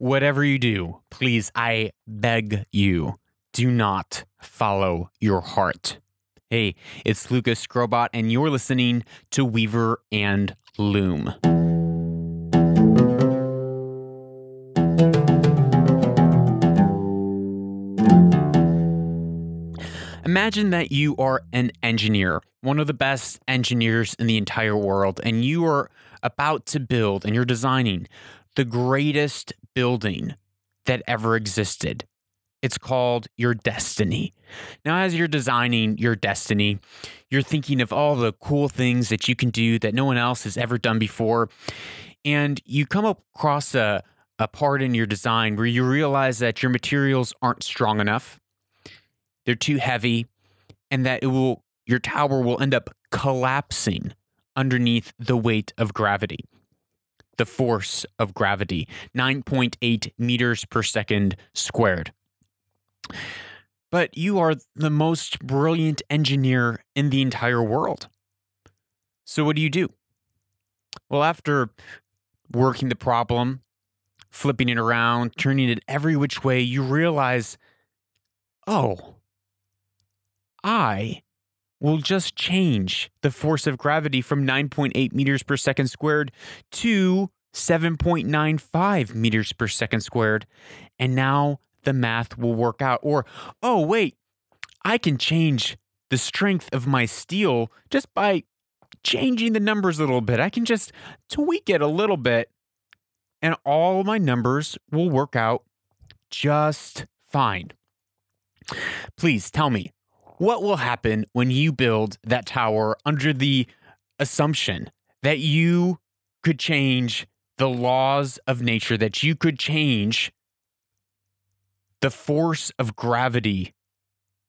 whatever you do, please, I beg you, do not follow your heart. Hey, it's Lucas Skrobot, and you're listening to Weaver and Loom. Imagine that you are an engineer, one of the best engineers in the entire world, and you are about to build and you're designing the greatest building that ever existed. It's called your destiny. Now, as you're designing your destiny, you're thinking of all the cool things that you can do that no one else has ever done before. And you come across a, a part in your design where you realize that your materials aren't strong enough, they're too heavy, and that it will your tower will end up collapsing underneath the weight of gravity the force of gravity 9.8 meters per second squared. But you are the most brilliant engineer in the entire world. So, what do you do? Well, after working the problem, flipping it around, turning it every which way, you realize, oh, I will just change the force of gravity from 9.8 meters per second squared to 7.95 meters per second squared. And now the math will work out. Or, oh, wait, I can change the strength of my steel just by changing the numbers a little bit. I can just tweak it a little bit, and all my numbers will work out just fine. Please tell me, what will happen when you build that tower under the assumption that you could change the laws of nature, that you could change the force of gravity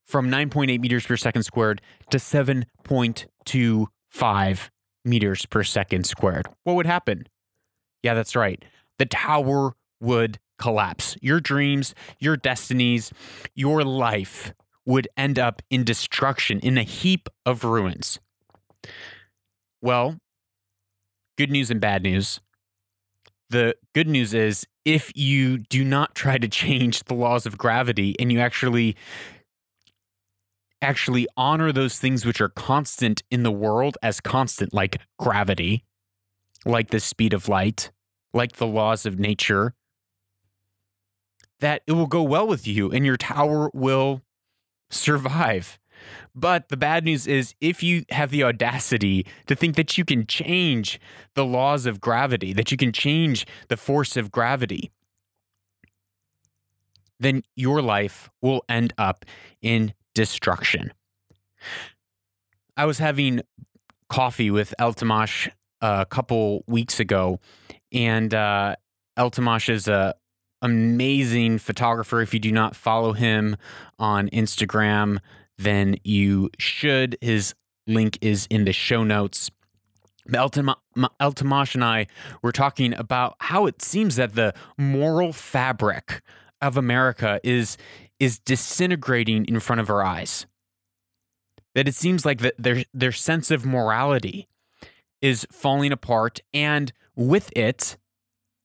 from 9.8 meters per second squared to 7.25 meters per second squared? What would happen? Yeah, that's right. The tower would collapse. Your dreams, your destinies, your life would end up in destruction, in a heap of ruins. Well, good news and bad news. The good news is if you do not try to change the laws of gravity and you actually actually honor those things which are constant in the world as constant like gravity, like the speed of light, like the laws of nature, that it will go well with you and your tower will survive. But the bad news is if you have the audacity to think that you can change the laws of gravity, that you can change the force of gravity, then your life will end up in destruction. I was having coffee with El Tamash a couple weeks ago, and uh, El Tamash is a, amazing photographer. If you do not follow him on Instagram, then you should. His link is in the show notes. El Tamash and I were talking about how it seems that the moral fabric of America is is disintegrating in front of our eyes. That it seems like that their their sense of morality is falling apart, and with it,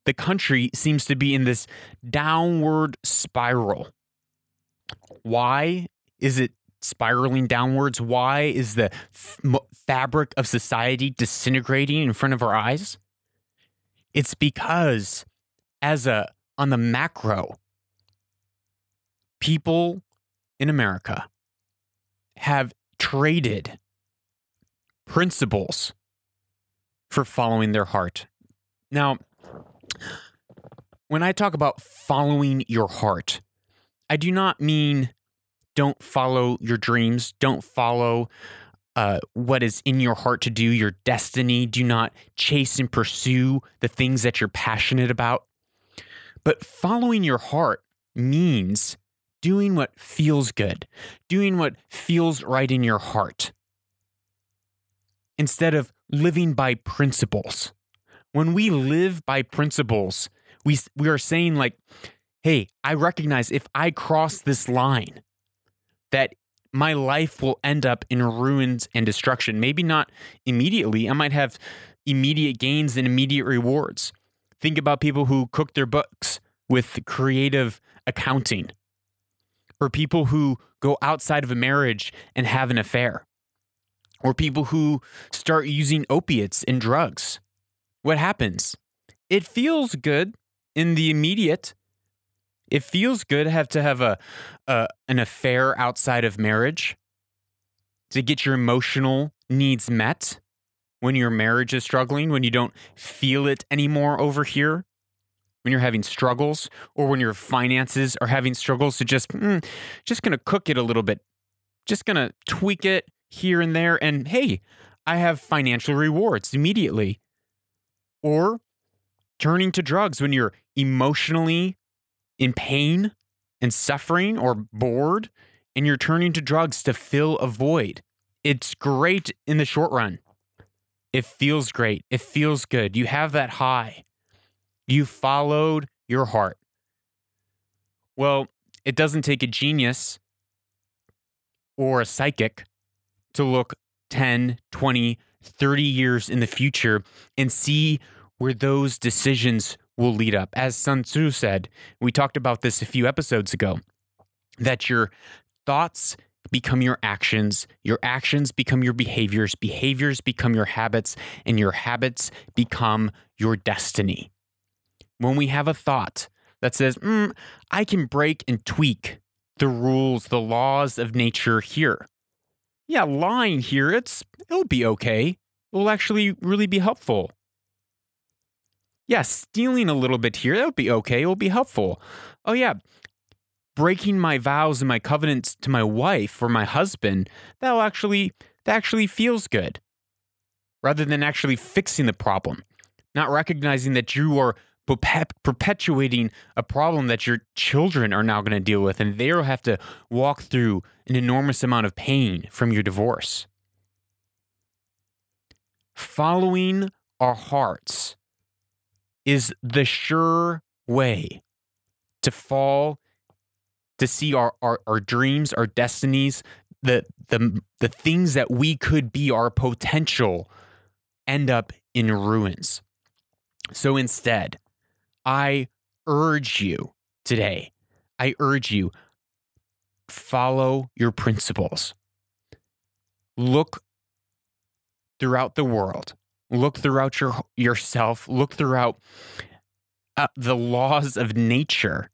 the country seems to be in this downward spiral. Why is it spiraling downwards? Why is the f- fabric of society disintegrating in front of our eyes? It's because as a on the macro people in America have traded principles for following their heart. Now, when I talk about following your heart, I do not mean don't follow your dreams, don't follow uh, what is in your heart to do, your destiny. Do not chase and pursue the things that you're passionate about. But following your heart means doing what feels good, doing what feels right in your heart, instead of living by principles when we live by principles, we we are saying like, "Hey, I recognize if I cross this line that my life will end up in ruins and destruction. Maybe not immediately. I might have immediate gains and immediate rewards. Think about people who cook their books with creative accounting, or people who go outside of a marriage and have an affair, or people who start using opiates and drugs. What happens? It feels good in the immediate. It feels good to have to have a, a an affair outside of marriage to get your emotional needs met when your marriage is struggling, when you don't feel it anymore over here, when you're having struggles, or when your finances are having struggles. So just, mm, just gonna cook it a little bit, just gonna tweak it here and there, and hey, I have financial rewards immediately. Or turning to drugs when you're emotionally in pain and suffering or bored, and you're turning to drugs to fill a void. It's great in the short run. It feels great. It feels good. You have that high. You followed your heart. Well, it doesn't take a genius or a psychic to look 10, 20, 30 years in the future and see where those decisions will lead up. As Sun Tzu said, we talked about this a few episodes ago, that your thoughts become your actions, your actions become your behaviors, behaviors become your habits, and your habits become your destiny. When we have a thought that says, mm, I can break and tweak the rules, the laws of nature here. Yeah, lying here, it's it'll be okay. It will actually really be helpful. Yeah, stealing a little bit here, that would be okay. It will be helpful. Oh yeah, breaking my vows and my covenants to my wife or my husband, that'll actually that actually feels good. Rather than actually fixing the problem, not recognizing that you are perpetuating a problem that your children are now going to deal with, and they'll have to walk through an enormous amount of pain from your divorce. Following our hearts is the sure way to fall to see our, our, our dreams, our destinies, the, the, the things that we could be, our potential, end up in ruins. So instead, I urge you today, I urge you, follow your principles. Look throughout the world, look throughout your, yourself, look throughout uh, the laws of nature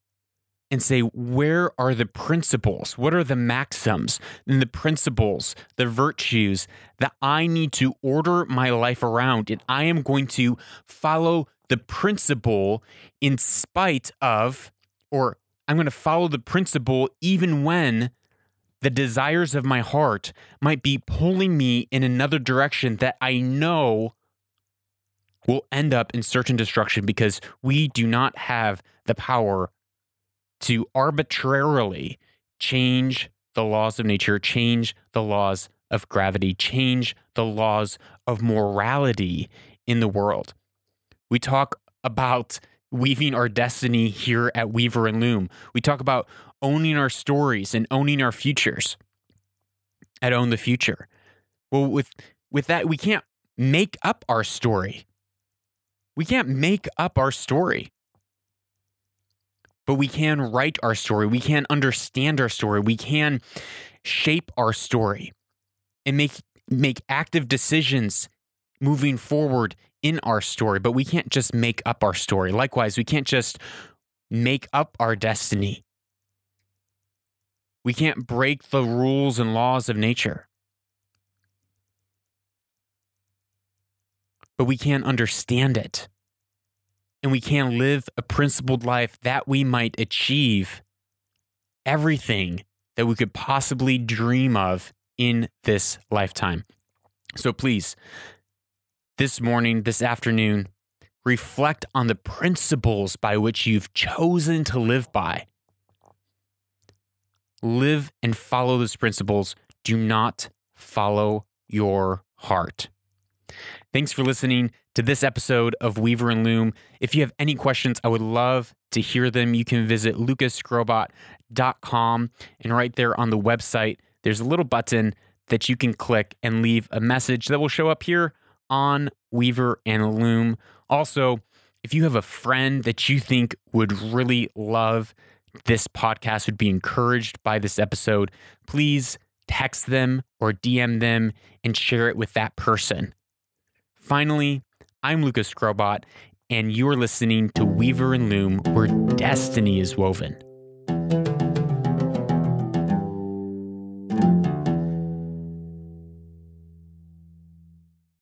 and say, where are the principles? What are the maxims and the principles, the virtues that I need to order my life around? And I am going to follow the principle in spite of, or I'm going to follow the principle even when the desires of my heart might be pulling me in another direction that I know will end up in certain destruction because we do not have the power to arbitrarily change the laws of nature, change the laws of gravity, change the laws of morality in the world. We talk about weaving our destiny here at Weaver and Loom. We talk about owning our stories and owning our futures at Own the Future. Well, with with that, we can't make up our story. We can't make up our story but we can write our story. We can understand our story. We can shape our story and make make active decisions moving forward in our story, but we can't just make up our story. Likewise, we can't just make up our destiny. We can't break the rules and laws of nature. But we can't understand it and we can't live a principled life that we might achieve everything that we could possibly dream of in this lifetime. So please, this morning, this afternoon, reflect on the principles by which you've chosen to live by. Live and follow those principles. Do not follow your heart. Thanks for listening to this episode of Weaver and Loom. If you have any questions, I would love to hear them. You can visit lucasskrobot.com and right there on the website, there's a little button that you can click and leave a message that will show up here on Weaver and Loom. Also, if you have a friend that you think would really love this podcast, would be encouraged by this episode, please text them or DM them and share it with that person. Finally, I'm Lucas Skrobot, and you're listening to Weaver and Loom, where destiny is woven.